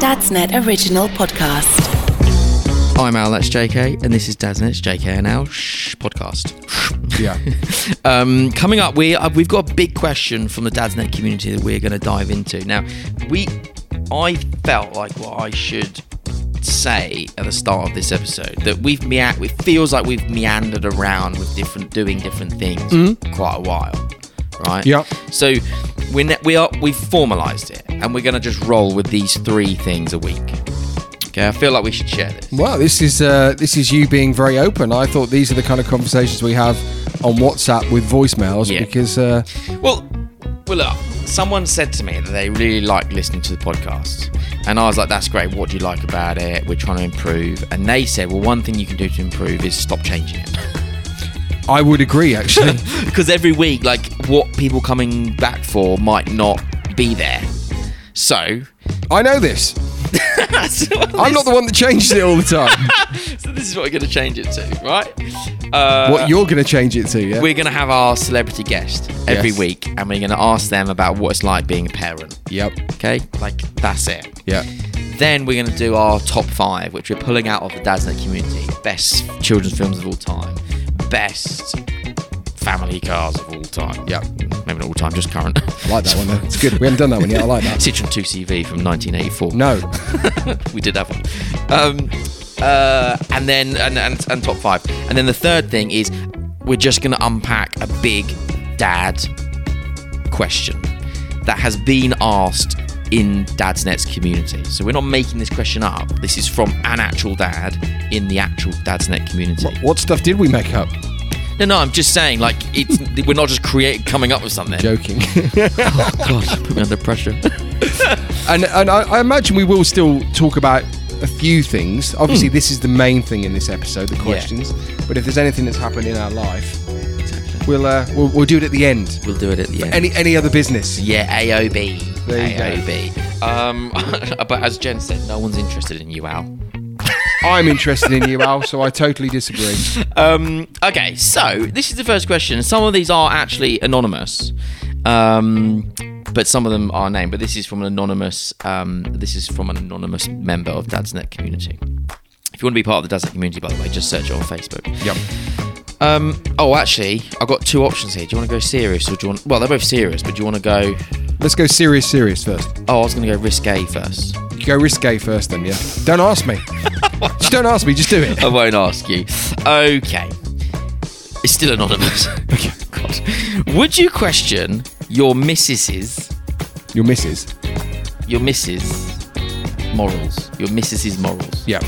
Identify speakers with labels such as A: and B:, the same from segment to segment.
A: Dadsnet Original Podcast.
B: I'm Al, that's JK, and this is Dadsnet's JK and Al Show podcast.
C: Yeah.
B: Um, coming up, we uh, we've got a big question from the Dadsnet community that we're going to dive into. Now, we I felt like what I should say at the start of this episode that we've mea- it feels like we've meandered around with different doing different things for quite a while, right?
C: Yep.
B: So we ne- we are we've formalised it, and we're going to just roll with these three things a week. Okay, I feel like we should share this.
C: Well, this is uh, this is you being very open. I thought these are the kind of conversations we have on WhatsApp with voicemails
B: Yeah.
C: because uh,
B: Well, well, look. Someone said to me that they really like listening to the podcast, and I was like, "That's great. What do you like about it? We're trying to improve." And they said, "Well, one thing you can do to improve is stop changing it."
C: I would agree actually.
B: because every week, like, what people coming back for might not be there. So,
C: I know this. I'm not the one that changes it all the time.
B: so this is what we're going to change it to, right? Uh,
C: what you're going to change it to? Yeah.
B: we're going to have our celebrity guest every
C: Yes.
B: week, and we're going to ask them about what it's like being a parent.
C: Yep.
B: Okay, like that's it.
C: Yeah.
B: Then we're going to do our top five, which we're pulling out of the Dadsnet community. Best children's films of all time. Best family cars of all time.
C: Yep.
B: Maybe not all time, just current.
C: I like that one though. It's good. We haven't done that one yet. I like that.
B: Citroen 2CV from 1984.
C: No.
B: we did have one. Um, uh, and then and, and, and top five. And then the third thing is we're just going to unpack a big dad question that has been asked in Dadsnet's community. So we're not making this question up. This is from an actual dad in the actual Dadsnet community.
C: What stuff did we make up?
B: No, no, I'm just saying, like, it's we're not just create coming up with something.
C: Joking.
B: Oh, God, put me under pressure.
C: and and I, I imagine we will still talk about a few things. Obviously,
B: Hmm.
C: this is the main thing in this episode, the questions. But if there's anything that's happened in our life, we'll uh, we'll, we'll do it at the end.
B: We'll do it at the end.
C: Any any other business?
B: Yeah, AOB.
C: There you go.
B: AOB. Um, but as Jen said, no one's interested in you, Al.
C: I'm interested in you, Al. So I totally disagree.
B: Um, okay, so this is the first question. Some of these are actually anonymous, um, but some of them are named. But this is from an anonymous. Um, this is from an anonymous member of Dadsnet community. If you want to be part of the Dadsnet community, by the way, just search it on Facebook.
C: Yep.
B: Um, oh, actually, I've got two options here. Do you want to go serious or do you want? Well, they're both serious, but do you want to go?
C: Let's go serious, serious first.
B: Oh, I was going to go risque first.
C: You go risque first, then. Yeah. Don't ask me. just don't ask me. Just do it.
B: I won't ask you. Okay. It's still anonymous. okay. God. Would you question your missus's,
C: Your missus.
B: your missus morals, your missus's morals?
C: Yeah.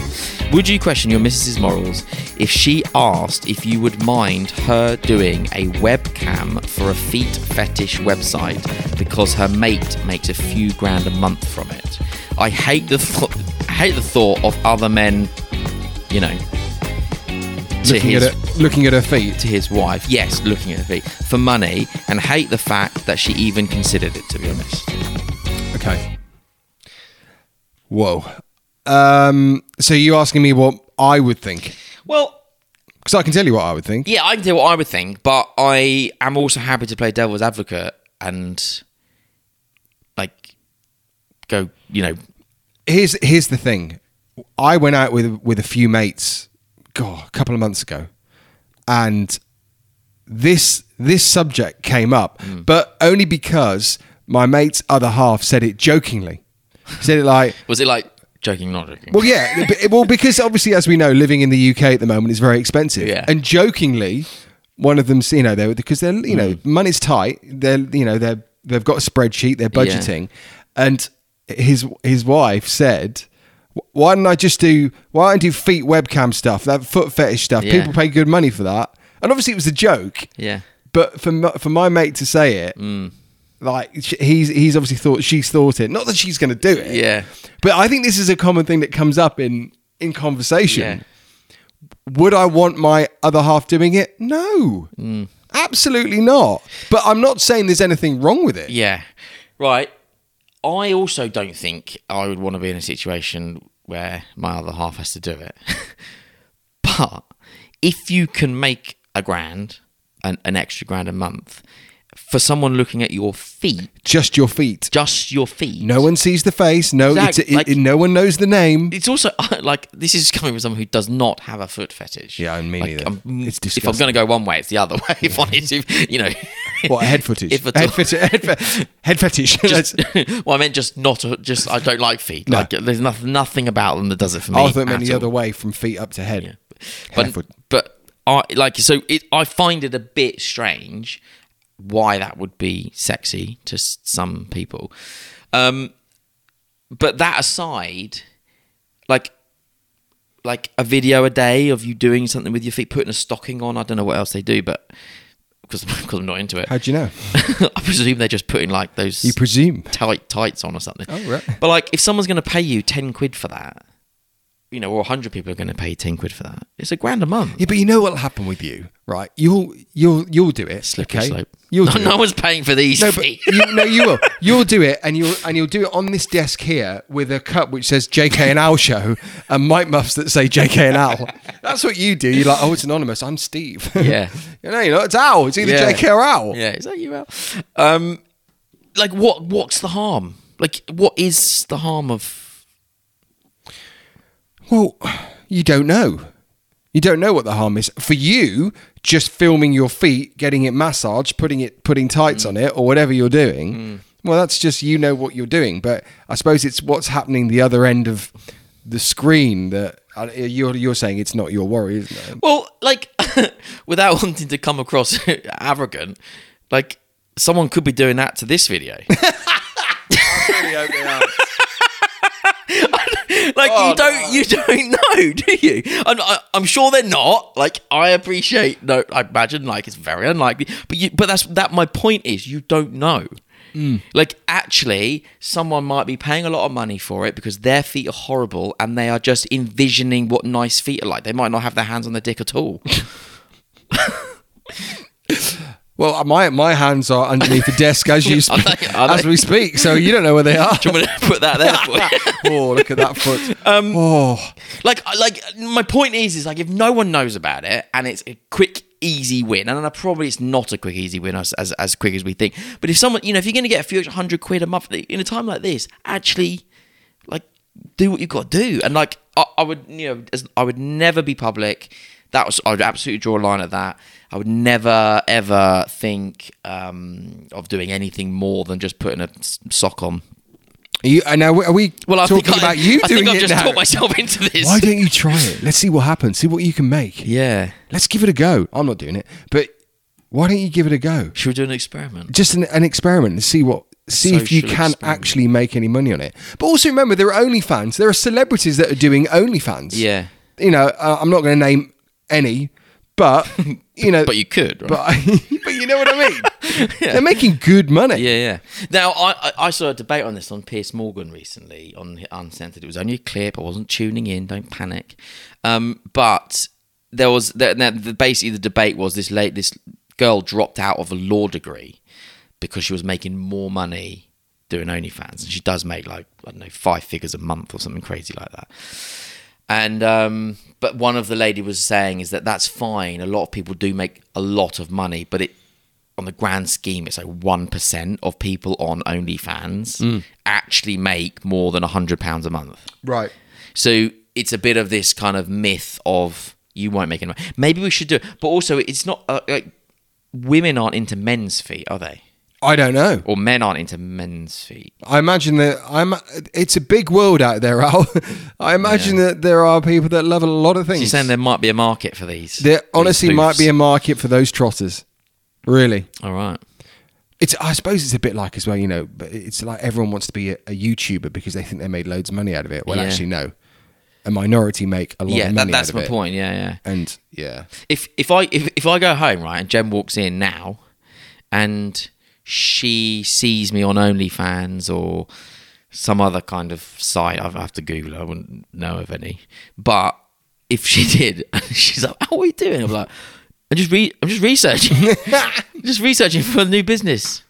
B: Would you question your missus's morals if she asked if you would mind her doing a webcam for a feet fetish website because her mate makes a few grand a month from it? I hate the thought. Hate the thought of other men, you know,
C: Looking
B: his
C: at her, looking at her feet.
B: to his wife. Yes, looking at her feet for money, and hate the fact that she even considered it. To be honest,
C: Okay. Whoa. Um. So you asking me what I would think?
B: well,
C: Because I can tell you what I would think.
B: yeah, I can tell you what I would think, but I am also happy to play devil's advocate and like go, you know,
C: here's here's the thing. I went out with with a few mates, God, a couple of months ago, and this this subject came up, but only because my mate's other half said it jokingly. Said it like,
B: was it like joking, not joking?
C: well, yeah, well, because obviously, as we know, living in the UK at the moment is very expensive,
B: Yeah.
C: and jokingly, one of them, you know they because they're you know money's tight, they're you know they're they've got a spreadsheet, they're
B: Yeah.
C: budgeting, and his his wife said. Why don't I just do? Why don't I do feet webcam stuff, that foot fetish stuff?
B: Yeah.
C: People pay good money for that, and obviously it was a joke.
B: yeah,
C: But for for my mate to say it,
B: Mm.
C: Like he's he's obviously thought she's thought it. Not that she's going to do it.
B: Yeah.
C: But I think this is a common thing that comes up in in conversation.
B: Yeah.
C: Would I want my other half doing it? No,
B: Mm.
C: absolutely not. But I'm not saying there's anything wrong with it.
B: yeah, right. I also don't think I would want to be in a situation where my other half has to do it. but if you can make a grand, an, an extra grand a month, for someone looking at your feet,
C: Just your feet.
B: just your feet.
C: No one sees the face. No, it's,
B: Exact-
C: it,
B: like-
C: it- no one knows the name.
B: It's also like this is coming from someone who does not have a foot fetish.
C: Yeah, and me
B: Like,
C: neither.
B: I'm-
C: It's
B: If I'm
C: disgusting.
B: going to go one way, it's the other way. If I need to, you know.
C: What a head footage?
B: If at
C: head,
B: all.
C: fetish head, fe- head fetish.
B: Just, well, I meant just not. A, just I don't like feet. Like there's nothing, nothing about them that does it for me.
C: I thought it meant
B: at
C: the
B: all.
C: other way from feet up to head.
B: But
C: Hairfoot.
B: but I like so it. I find it a bit strange why that would be sexy to some people. Um, but that aside, like like a video a day of you doing something with your feet, putting a stocking on. I don't know what else they do, but because because I'm not into it.
C: How do you know?
B: I presume they're just putting like those
C: You presume.
B: tight tights on or something.
C: Oh, right.
B: But like, if someone's going to pay you ten quid for that, you know, or hundred people are going to pay ten quid for that, it's a grand a month.
C: Yeah, but you know what'll happen with you, right? You'll you'll you'll do it.
B: Slippery
C: okay?
B: slope.
C: You'll
B: no,
C: do
B: no
C: it.
B: one's paying for these
C: No, but
B: feet.
C: you, no, you will. You'll do it, and you'll and you'll do it on this desk here with a cup which says JK and Al show and mic muffs that say JK and Al. That's what you do. You're like, oh, it's anonymous. I'm Steve.
B: Yeah.
C: you know, you're not. It's Al. It's either
B: Yeah.
C: JK or Al.
B: yeah, is that you, Al? Um, like what? What's the harm? Like, what is the harm of?
C: Well, you don't know. You don't know what the harm is. For you, just filming your feet, getting it massaged, putting it putting tights on it or whatever you're doing. Well, that's just you know what you're doing, but I suppose it's what's happening the other end of the screen that uh, you're you're saying it's not your worry, isn't it?
B: Well, like, without wanting to come across arrogant, like someone could be doing that to this video. like
C: Oh,
B: you don't you don't know do you? I'm, I, I'm sure they're not. Like i appreciate no i imagine like it's very unlikely. But you but that's that my point is you don't know. Mm. Like actually someone might be paying a lot of money for it because their feet are horrible and they are just envisioning what nice feet are like. They might not have their hands on their dick at all
C: Well, uh, my my hands are underneath the desk as you
B: Are they?
C: As we speak, so you don't know where they are.
B: I'm gonna put that there you
C: oh, look at that foot. oh,
B: like like my point is is like if no one knows about it and it's a quick easy win and then probably it's not a quick easy win as, as as quick as we think but if someone you know if you're going to get a few hundred quid a month in a time like this actually like do what you've got to do and like I, I would you know as, I would never be public that was I would absolutely draw a line at that I would never ever think um, of doing anything more than just putting a sock on
C: are you, and now are we
B: well I
C: talking
B: think I,
C: about you
B: I
C: doing
B: think I've
C: it
B: just
C: now?
B: talked myself into this
C: Why don't you try it? Let's see what happens. See what you can make.
B: yeah
C: Let's give it a go. I'm not doing it, but why don't you give it a go?
B: should we do an experiment
C: Just an, an experiment and see what. See if you can
B: experiment.
C: actually make any money on it. But also remember, there are OnlyFans. There are celebrities that are doing OnlyFans.
B: Yeah.
C: You know, uh, I'm not going to name any, but you know,
B: But you could, right?
C: but but you know what I mean. They're making good money.
B: yeah, yeah. Now, I, I, saw a debate on this on Piers Morgan recently on Uncensored. It was only a clip. I wasn't tuning in. Don't panic. Um, but there was there, the, basically the debate was this late this girl dropped out of a law degree because she was making more money doing OnlyFans, and she does make like I don't know five figures a month or something crazy like that. And um, but one of the lady was saying is that that's fine. A lot of people do make a lot of money, but it on the grand scheme, it's like one percent of people on OnlyFans actually make more than a hundred pounds a month.
C: Right.
B: So it's a bit of this kind of myth of you won't make any money. Maybe we should do it, but also it's not uh, like women aren't into men's feet, are they?
C: I don't know.
B: Or men aren't into men's feet.
C: I imagine that I'm. It's a big world out there, Al. I imagine that there are people that love a lot of things.
B: So you're saying there might be a market for these?
C: there
B: these
C: honestly might be a market for those trotters. Really,
B: All right.
C: it's. I suppose it's a bit like as well. You know, but it's like everyone wants to be a, a YouTuber because they think they made loads of money out of it. Well,
B: Yeah.
C: actually, no. A minority make a lot
B: Yeah,
C: of
B: that,
C: money
B: that's
C: out of
B: my
C: it.
B: point. Yeah, yeah.
C: And yeah,
B: if if I if, if I go home right and Jen walks in now, and she sees me on OnlyFans or some other kind of site, I have to Google. it, I wouldn't know of any. But if she did, she's like, "Oh, what are you doing?" I'm like, "I'm just re- I'm just researching, just researching for a new business,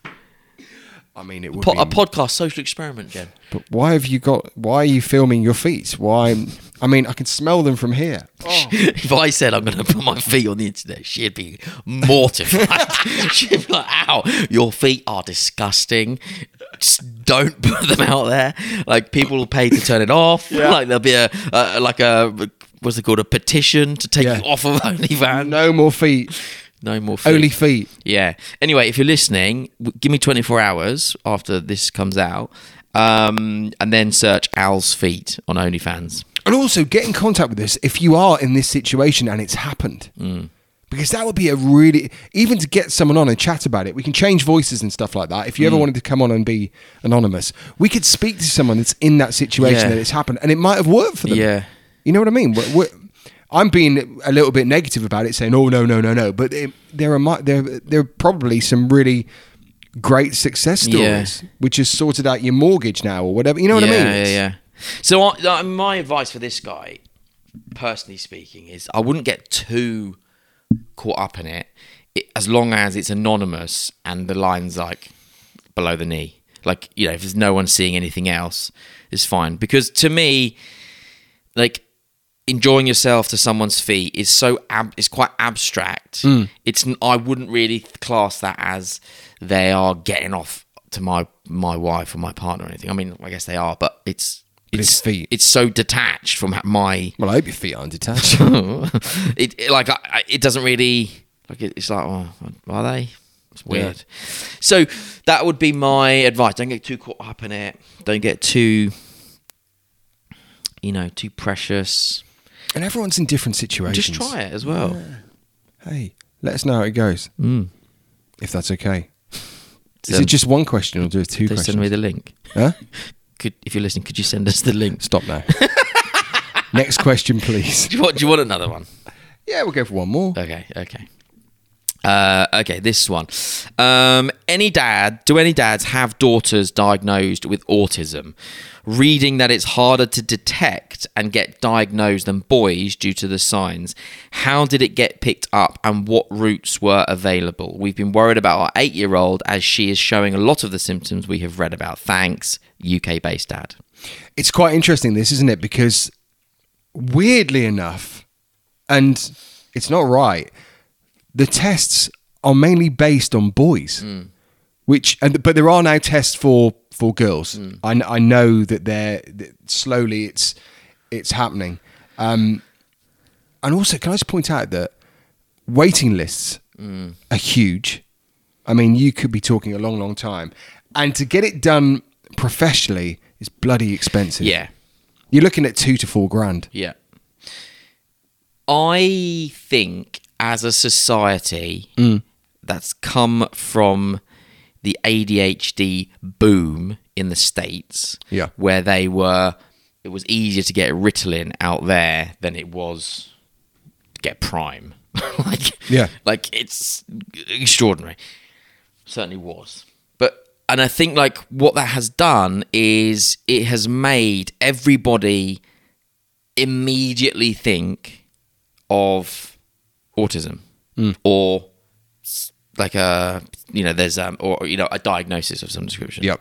C: I mean, it would
B: po-
C: be.
B: a podcast, social experiment, Jen."
C: but why have you got? Why are you filming your feet? Why? I mean, I can smell them from here.
B: if I said I'm going to put my feet on the internet, she'd be mortified. she'd be like, "Ow, your feet are disgusting. Just don't put them out there. Like people will pay to turn it off. Like there'll be a, a like a what's it called a petition to take
C: Yeah.
B: you off of OnlyFans.
C: No more feet.
B: No more feet.
C: Only feet.
B: Yeah. Anyway, if you're listening, give me 24 hours after this comes out, um, and then search Al's feet on OnlyFans.
C: And also get in contact with us if you are in this situation and it's happened.
B: Mm.
C: Because that would be a really, even to get someone on and chat about it, we can change voices and stuff like that. If you
B: Mm.
C: ever wanted to come on and be anonymous, we could speak to someone that's in that situation
B: Yeah.
C: that it's happened and it might have worked for them.
B: Yeah.
C: You know what I mean? We're, we're, I'm being a little bit negative about it, saying, "Oh no, no, no, no," but it, there are there there are probably some really great success stories,
B: Yeah.
C: which has sorted out your mortgage now or whatever. You know what
B: yeah,
C: I mean?
B: Yeah, yeah. So I, uh, my advice for this guy, personally speaking, is I wouldn't get too caught up in it, it as long as it's anonymous and the line's like below the knee. Like you know, if there's no one seeing anything else, it's fine. Because to me, like enjoying yourself to someone's feet is so ab- is quite abstract. It's n- I wouldn't really class that as they are getting off to my my wife or my partner or anything. I mean, I guess they are, but it's
C: it's feet.
B: It's so detached from my
C: Well, I hope your feet aren't detached.
B: it, it like I, it doesn't really like it, it's like oh are they it's weird so that would be my advice don't get too caught up in it don't get too you know too precious
C: and everyone's in different situations.
B: just try it as well
C: Hey, let us know how it goes,
B: mm.
C: if that's okay. Is
B: Send-
C: it just one question or do it two
B: they
C: questions?
B: send me the link
C: huh?
B: could if you're listening could you send us the link
C: Stop now. Next question, please.
B: do you want, do you want another one
C: Yeah, we'll go for one more.
B: Okay, okay. Uh, okay, this one. Um, any dad, do any dads have daughters diagnosed with autism? Reading that it's harder to detect and get diagnosed than boys due to the signs. How did it get picked up and what routes were available? We've been worried about our eight year old as she is showing a lot of the symptoms we have read about. Thanks, UK based dad.
C: It's quite interesting, this, isn't it? Because weirdly enough, and it's not right, the tests are mainly based on boys. Mm. Which, and but there are now tests for for girls. Mm. I, I know that they're that slowly it's it's happening. Um, and also, can I just point out that waiting lists mm. are huge. I mean, you could be talking a long, long time, and to get it done professionally is bloody expensive.
B: Yeah.
C: you're looking at two to four grand.
B: Yeah. I think as a society mm. that's come from the ADHD boom in the States,
C: Yeah.
B: where they were, it was easier to get Ritalin out there than it was to get Prime. like,
C: Yeah.
B: like it's extraordinary. Certainly was. But and I think like what that has done is it has made everybody immediately think of autism or like a you know there's um or you know a diagnosis of some description
C: Yep.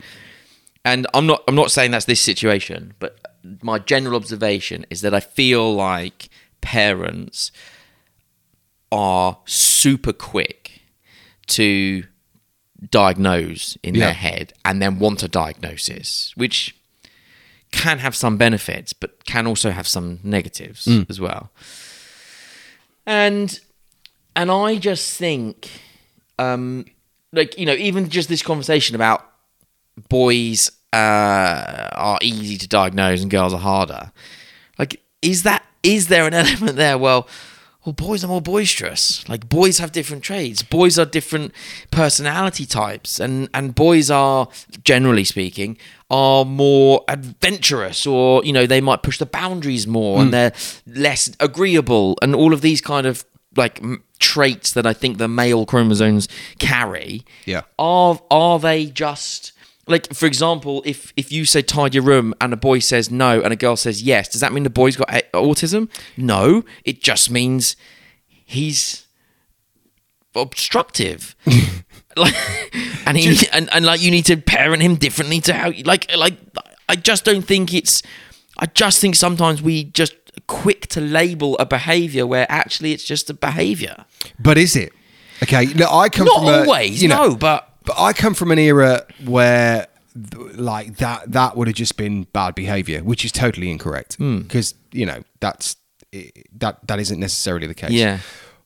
B: and i'm not i'm not saying that's this situation but my general observation is that i feel like parents are super quick to diagnose in
C: Yeah.
B: their head and then want a diagnosis which can have some benefits but can also have some negatives as well and and i just think um like you know even just this conversation about boys uh are easy to diagnose and girls are harder. Like is that is there an element there? Well well boys are more boisterous. Like boys have different traits. Boys are different personality types. And and boys are generally speaking are more adventurous or you know they might push the boundaries more and hmm. they're less agreeable and all of these kind of like m- traits that i think the male chromosomes carry
C: Yeah.
B: are are they just like for example if if you say tidy your room and a boy says no and a girl says yes does that mean the boy's got a- autism no it just means he's obstructive like and he and, and like you need to parent him differently to how like like i just don't think it's i just think sometimes we just quick to label a behavior where actually it's just a behavior.
C: But is it? Okay, no, I come
B: Not
C: from a,
B: always,
C: you know,
B: no, but
C: But I come from an era where, like that, that would have just been bad behaviour, which is totally incorrect.
B: Hmm.
C: Because you know that's that that isn't necessarily the case.
B: Yeah.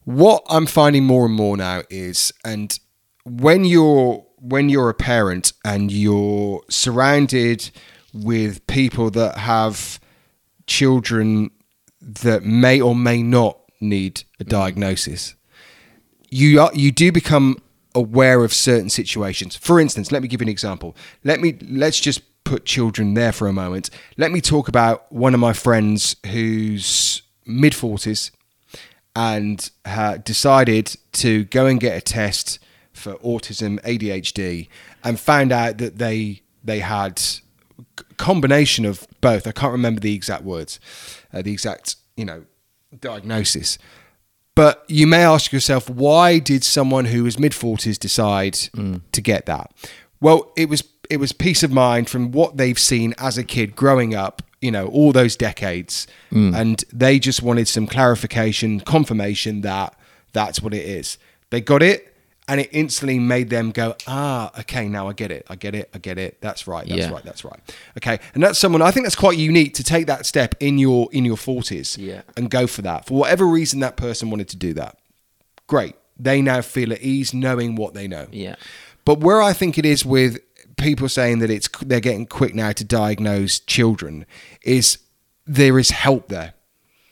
C: What I'm finding more and more now is, and when you're when you're a parent and you're surrounded with people that have children that may or may not need a diagnosis, you are, you do become aware of certain situations. For instance, let me give you an example. Let me let's just put children there for a moment. Let me talk about one of my friends who's mid forties and uh, decided to go and get a test for autism, ADHD, and found out that they they had combination of both. I can't remember the exact words, uh, the exact you know diagnosis. But you may ask yourself, why did someone who was mid forties decide mm. to get that? Well, it was it was peace of mind from what they've seen as a kid growing up, you know, all those decades, mm. and they just wanted some clarification, confirmation that that's what it is. They got it, and it instantly made them go, ah, okay, now I get it, I get it, I get it. That's right, that's
B: Yeah.
C: right, that's right. Okay, and that's someone I think that's quite unique to take that step in your in your forties
B: Yeah.
C: and go for that for whatever reason that person wanted to do that. Great, they now feel at ease knowing what they know.
B: Yeah.
C: But where I think it is with people saying that it's they're getting quick now to diagnose children is there is help there.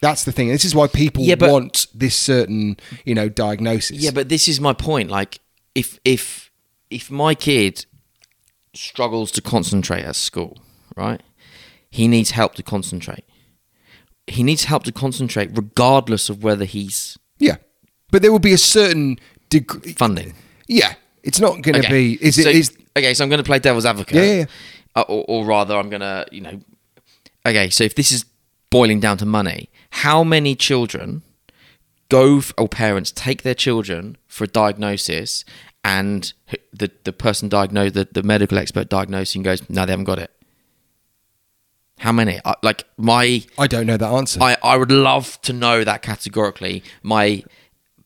C: That's the thing. This is why people
B: Yeah, but-
C: want this certain, you know, diagnosis.
B: Yeah, but this is my point. Like, if if if my kid struggles to concentrate at school, right? He needs help to concentrate. He needs help to concentrate, regardless of whether he's
C: yeah. But there will be a certain degree.
B: funding.
C: Yeah, it's not going to
B: Okay.
C: be. Is it?
B: So-
C: Is
B: okay? So I'm going to play devil's advocate.
C: Yeah, yeah, yeah.
B: Uh, or, or rather, I'm going to, you know, okay. So if this is boiling down to money, how many children go f- or parents take their children for a diagnosis, and the the person diagnosed, the, the medical expert diagnosing goes, no, they haven't got it. How many? I, like my
C: I don't know that answer.
B: I, I would love to know that categorically. My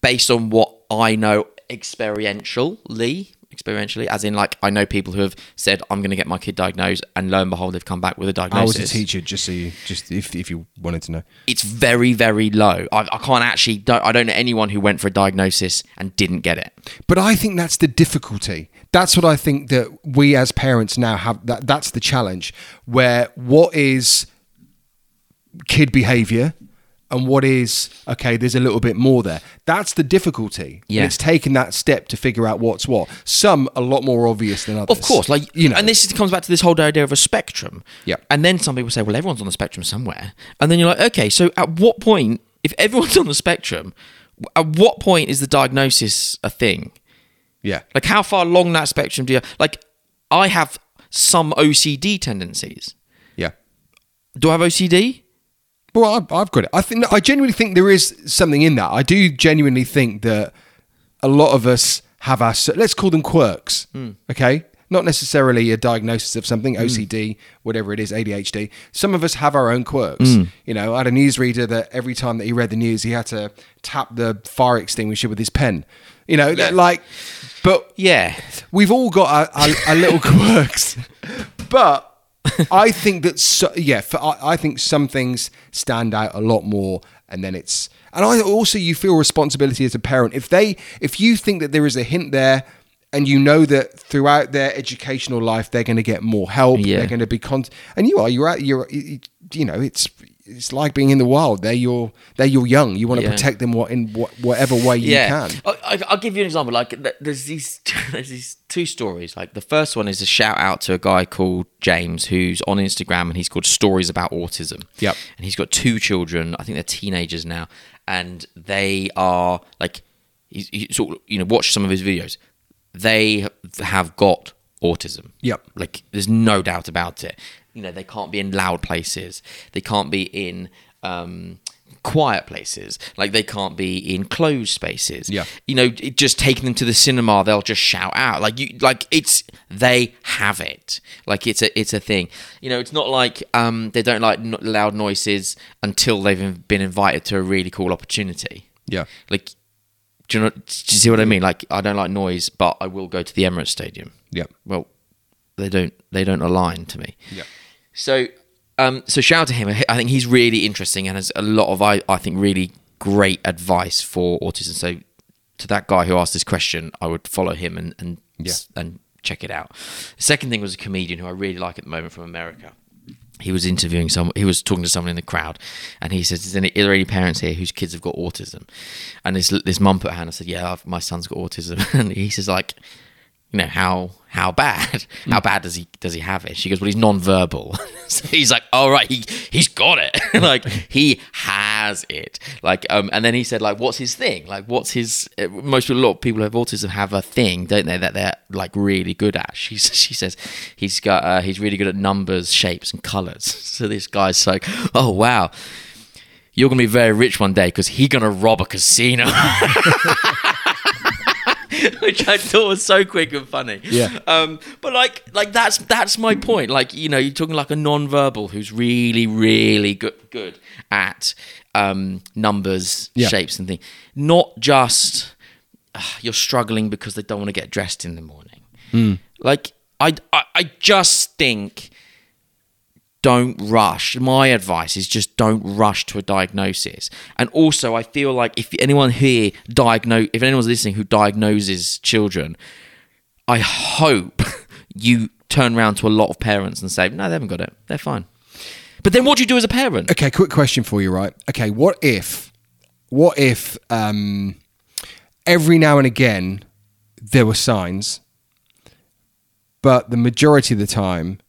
B: based on what I know experientially, experientially, as in like I know people who have said I'm going to get my kid diagnosed, and lo and behold, they've come back with a diagnosis.
C: I was a teacher, just so you, just if if you wanted to know.
B: It's very very low. I, I can't actually. Don't, I don't know anyone who went for a diagnosis and didn't get it.
C: But I think that's the difficulty. That's what I think that we as parents now have. That that's the challenge. Where what is kid behavior and what is okay there's a little bit more there that's the difficulty
B: Yeah.
C: and it's taking that step to figure out what's what some a lot more obvious than others
B: Of course, like
C: you know
B: and this is- comes back to this whole idea of a spectrum.
C: Yeah.
B: And then some people say, well, everyone's on the spectrum somewhere, and then you're like, okay, so at what point, if everyone's on the spectrum, at what point is the diagnosis a thing?
C: yeah
B: Like, how far along that spectrum do you like? I have some OCD tendencies.
C: yeah
B: Do I have OCD?
C: Well, I've, I've got it. I think I genuinely think there is something in that. I do genuinely think that a lot of us have our let's call them quirks. Hmm. Okay, not necessarily a diagnosis of something, hmm. OCD, whatever it is, ADHD. Some of us have our own quirks. Hmm. You know, I had a newsreader that every time that he read the news, he had to tap the fire extinguisher with his pen. You know, like, but
B: Yeah.
C: we've all got our, our, our little quirks, but I think that so, yeah, for, I, I think some things stand out a lot more, and then it's and I also you feel responsibility as a parent if they if you think that there is a hint there. And you know that throughout their educational life, they're going to get more help.
B: Yeah.
C: They're going to be con. And you are. You're out. You're. You you know. It's. It's like being in the wild. They're your. They're your young. You want to
B: Yeah.
C: protect them. What in what, whatever way you
B: yeah.
C: can.
B: I, I, I'll give you an example. Like, there's these, there's these two stories. Like, the first one is a shout out to a guy called James, who's on Instagram, and he's called Stories About Autism.
C: Yep.
B: And he's got two children. I think they're teenagers now, and they are like, he's, he sort of, you know, watch some of his videos. They have got autism.
C: Yep.
B: Like, there's no doubt about it. You know, they can't be in loud places. They can't be in. Um, quiet places. Like they can't be in closed spaces.
C: Yeah.
B: You know, it, just taking them to the cinema, they'll just shout out. Like you, like it's they have it. Like it's a it's a thing. You know, it's not like um they don't like n- loud noises until they've been invited to a really cool opportunity.
C: Yeah.
B: Like, do you know? Do you see what I mean? Like, I don't like noise, but I will go to the Emirates Stadium.
C: Yeah.
B: Well, they don't. They don't align to me.
C: Yeah.
B: So, um, so shout out to him. I think he's really interesting and has a lot of, I, I think, really great advice for autism. So, to that guy who asked this question, I would follow him and and
C: Yeah.
B: and check it out. The second thing was a comedian who I really like at the moment from America. He was interviewing someone. He was talking to someone in the crowd, and he says, "Is there any, are there any parents here whose kids have got autism?" And this this mum put her hand. I said, "Yeah, I've, my son's got autism." And he says, "Like, you know how how bad how bad does he does he have it? She goes well he's non-verbal. So he's like all right he he's got it. Like he has it. Like um and then he said like what's his thing? Like what's his uh, most people a lot of people who have autism have a thing don't they that they're like really good at? She she says he's got uh, he's really good at numbers shapes and colors. So this guy's like oh wow. You're gonna be very rich one day because he's gonna rob a casino which I thought was so quick and funny.
C: Yeah.
B: Um, but like, like that's that's my point. Like, you know, you're talking like a non-verbal who's really, really good good at um, numbers,
C: Yeah.
B: shapes, and things. Not just uh, you're struggling because they don't want to get dressed in the morning. Like, I, I, I just think don't rush. My advice is just don't rush to a diagnosis. And also, I feel like if anyone here diagnose, if anyone's listening who diagnoses children, I hope you turn around to a lot of parents and say, no, they haven't got it. They're fine. But then what do you do as a parent?
C: Okay, quick question for you, right? Okay, what if, what if, um, every now and again there were signs, but the majority of the time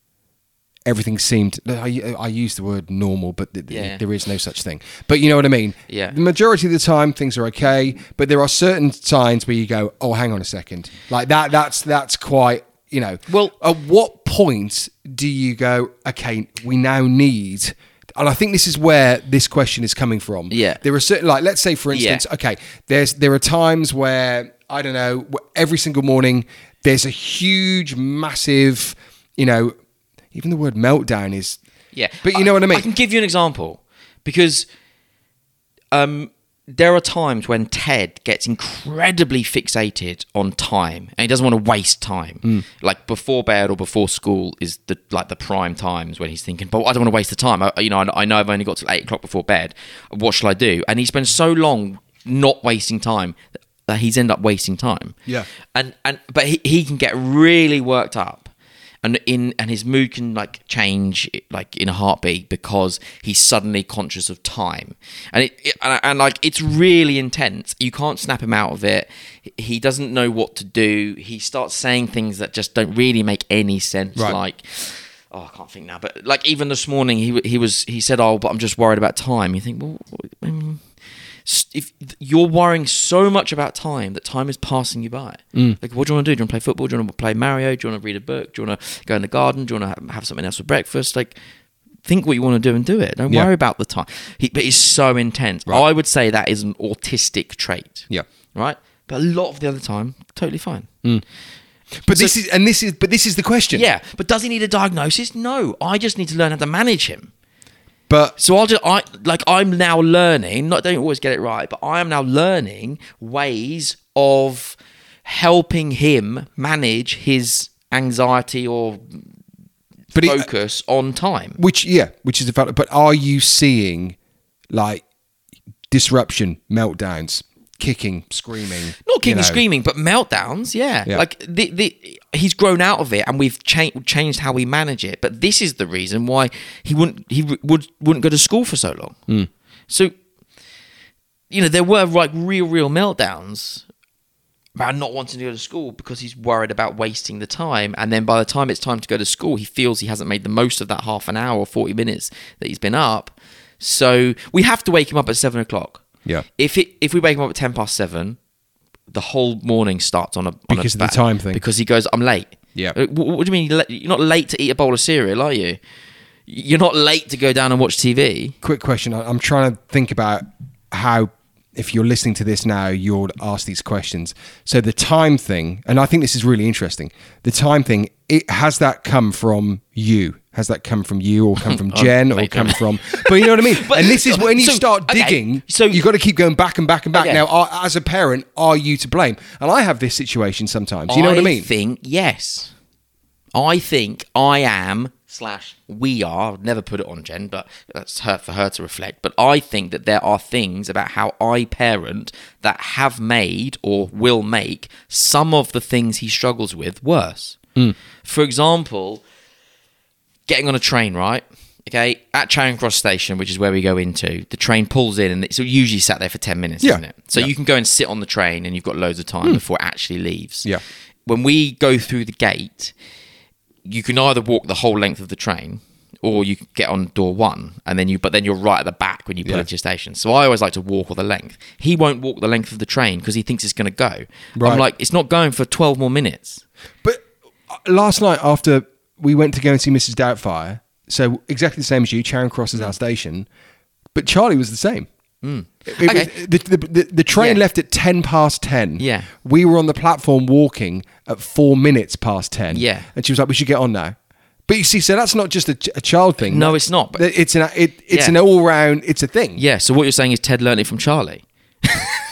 C: everything seemed. I, I use the word normal, but th- th-
B: Yeah.
C: there is no such thing. But you know what I mean?
B: Yeah.
C: The majority of the time things are okay, but there are certain signs where you go, "Oh, hang on a second. Like that. That's that's quite. You know.
B: Well-
C: at what point do you go? Okay, we now need. And I think this is where this question is coming from.
B: Yeah.
C: There are certain, like, let's say, for
B: Yeah.
C: instance, okay, there's there are times where I don't know, every single morning there's a huge, massive, you know, even the word meltdown is.
B: Yeah,
C: But you know what I mean?
B: I can give you an example because um, there are times when Ted gets incredibly fixated on time and he doesn't want to waste time.
C: Hmm.
B: Like before bed or before school is the like the prime times when he's thinking, "But I don't want to waste the time. I, you know, I, I know I've only got till eight o'clock before bed. What shall I do?" And he spends so long not wasting time that he's end up wasting time.
C: Yeah.
B: and and but he, he can get really worked up and in and his mood can like change like in a heartbeat because he's suddenly conscious of time. And it, it and, and like it's really intense. You can't snap him out of it. He doesn't know what to do. He starts saying things that just don't really make any sense
C: Right.
B: like oh I can't think now. But like even this morning he he was he said oh but I'm just worried about time. You think well I mean, s- if you're worrying so much about time that time is passing you by. Mm. Like what do you want to do? Do you want to play football? Do you want to play mario? Do you want to read a book? Do you want to go in the garden? Do you want to have something else for breakfast? Like think what you want to do and do it. Don't
C: Yeah.
B: worry about the time he, but he's so intense.
C: Right.
B: i would say that is an autistic trait.
C: Yeah.
B: right? But a lot of the other time totally fine. Mm.
C: But
B: So-
C: this is and this is but this is the question.
B: yeah but does he need a diagnosis? No. I just need to learn how to manage him
C: But
B: So I'll just I like I'm now learning. Not don't always get it right, but I am now learning ways of helping him manage his anxiety or
C: but it, uh,
B: focus on time.
C: which yeah, which is the fact. But are you seeing like disruption, meltdowns, kicking, screaming?
B: Not
C: you
B: kicking,
C: know?
B: screaming, but meltdowns. Yeah,
C: Yeah.
B: like the the he's grown out of it, and we've cha- changed how we manage it. But this is the reason why he wouldn't he would wouldn't go to school for so long.
C: Hmm.
B: So you know there were like real real meltdowns about not wanting to go to school because he's worried about wasting the time. And then by the time it's time to go to school, he feels he hasn't made the most of that half an hour or 40 minutes that he's been up. So we have to wake him up at seven o'clock.
C: Yeah.
B: If it if we wake him up at 10 past seven, the whole morning starts on a on
C: Because
B: a
C: of the time thing.
B: Because he goes, I'm late.
C: Yeah.
B: Uh, wh- What, do you mean? you're not late to eat a bowl of cereal, are you? you're not late to go down and watch TV.
C: quick question. I'm trying to think about how, if you're listening to this now, you'll ask these questions. So the time thing, and I think this is really interesting. The time thing, it has that come from you? Has that come from you, or come from Jen, or come from? But you know what I mean.
B: But-
C: and this is when you
B: so-
C: start
B: okay,
C: digging.
B: so-
C: you've got to keep going back and back and back.
B: Okay.
C: Now, are, as a parent, are you to blame? And I have this situation sometimes. You know what I mean?
B: I think yes. I think I am slash we are. I'd never put it on Jen, but that's her for her to reflect. But I think that there are things about how I parent that have made or will make some of the things he struggles with worse.
C: Hmm.
B: For example, getting on a train, right? Okay, at Charing Cross Station, which is where we go into, the train pulls in and it's usually sat there for 10 minutes,
C: Yeah.
B: isn't it? So
C: Yeah.
B: you can go and sit on the train and you've got loads of time before it actually leaves.
C: Yeah.
B: When we go through the gate, you can either walk the whole length of the train or you get on door one and then you but then you're right at the back when you pull
C: Yeah.
B: into your station so i always like to walk all the length he won't walk the length of the train because he thinks it's going to go
C: Right.
B: i'm like it's not going for 12 more minutes
C: But uh, last night after we went to go and see Mrs. Doubtfire, so exactly the same as you, Charing Cross is our station, but Charlie was the same. It- it
B: Hmm. Okay.
C: was- the, the, the, the train
B: Yeah.
C: left at 10 past 10.
B: Yeah.
C: We were on the platform walking at four minutes past 10.
B: Yeah.
C: And she was like, we should get on now. But you see, so that's not just a, a child thing.
B: No, it's not, but-
C: It's an it, it's
B: Yeah.
C: an all round. It's a thing.
B: yeah so what you're saying is ted learned it from charlie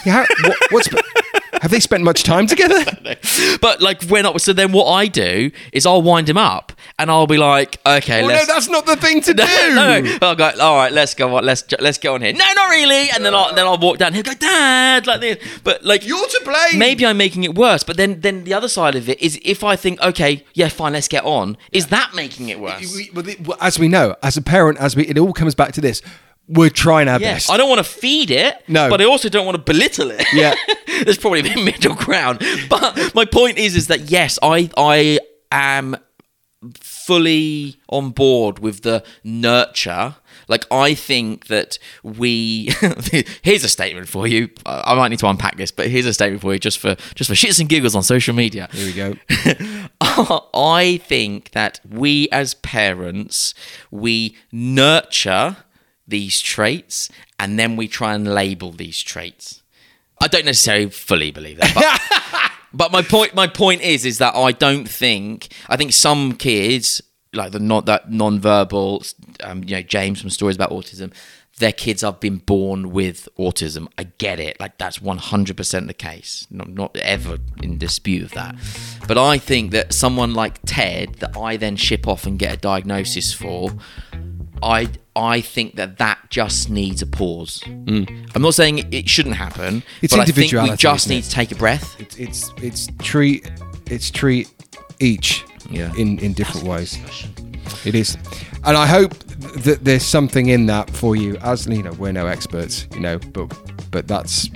C: Yeah, what, what's have they spent much time together?
B: but like when I, so then what i do is i'll wind him up and i'll be like okay
C: Well, no,
B: let's
C: that's not the thing to do.
B: no, no. I'll go. All right, let's go on. Let's let's get on here. No, not really. And then I'll then I'll walk down. He'll go, Dad, like this. But like
C: You're to blame.
B: Maybe I'm making it worse. But then then the other side of it is if I think, okay, yeah, fine, let's get on. Is that making it worse?
C: We- well, the- well, as we know, as a parent, as we, it all comes back to this. We're trying our
B: Yes,
C: best.
B: I don't want to feed it,
C: No.
B: but I also don't want to belittle it.
C: Yeah.
B: there's probably a middle ground. But my point is, is that yes, I I am fully on board with the nurture. Like I think that we here's a statement for you. I I might need to unpack this, but here's a statement for you just for just for shits and giggles on social media.
C: Here we go.
B: I think that we as parents, we nurture these traits and then we try and label these traits. I don't necessarily fully believe that. But, but my point my point is is that I don't think I think some kids like the not that non-verbal um, you know James from stories about autism their kids have been born with autism. I get it. Like that's 100% the case. Not, not ever in dispute of that. But I think that someone like Ted that I then ship off and get a diagnosis for, I I think that that just needs a pause. I'm not saying it- shouldn't happen,
C: It's
B: but I think we just need to take a breath.
C: It's it's it's treat it's treat each
B: Yeah.
C: in in different ways. It is, and I hope that there's something in that for you. As you know, we're no experts, you know, but but that's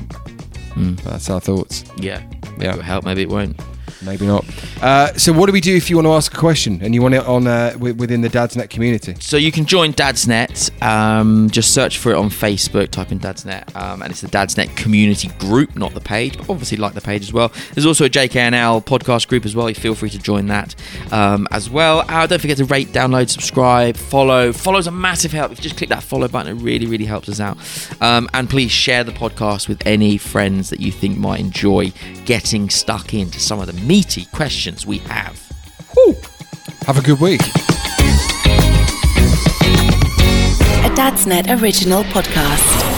C: hmm. that's our thoughts.
B: Yeah, maybe
C: Yeah.
B: it'll help, maybe it won't.
C: Maybe not. Uh, so, what do we do if you want to ask a question and you want it on uh, wi- within the Dadsnet community?
B: So you can join Dadsnet. Um, just search for it on Facebook. Type in Dadsnet, um, and it's the Dadsnet community group, not the page. But obviously, like the page as well. There's also a JK and Al podcast group as well. You feel free to join that um, as well. Uh, don't forget to rate, download, subscribe, follow. Follow's a massive help. If you just click that follow button, it really, really helps us out. Um, and please share the podcast with any friends that you think might enjoy getting stuck into some of the meaty questions we have.
C: Have a good week.
A: A Dadsnet original podcast.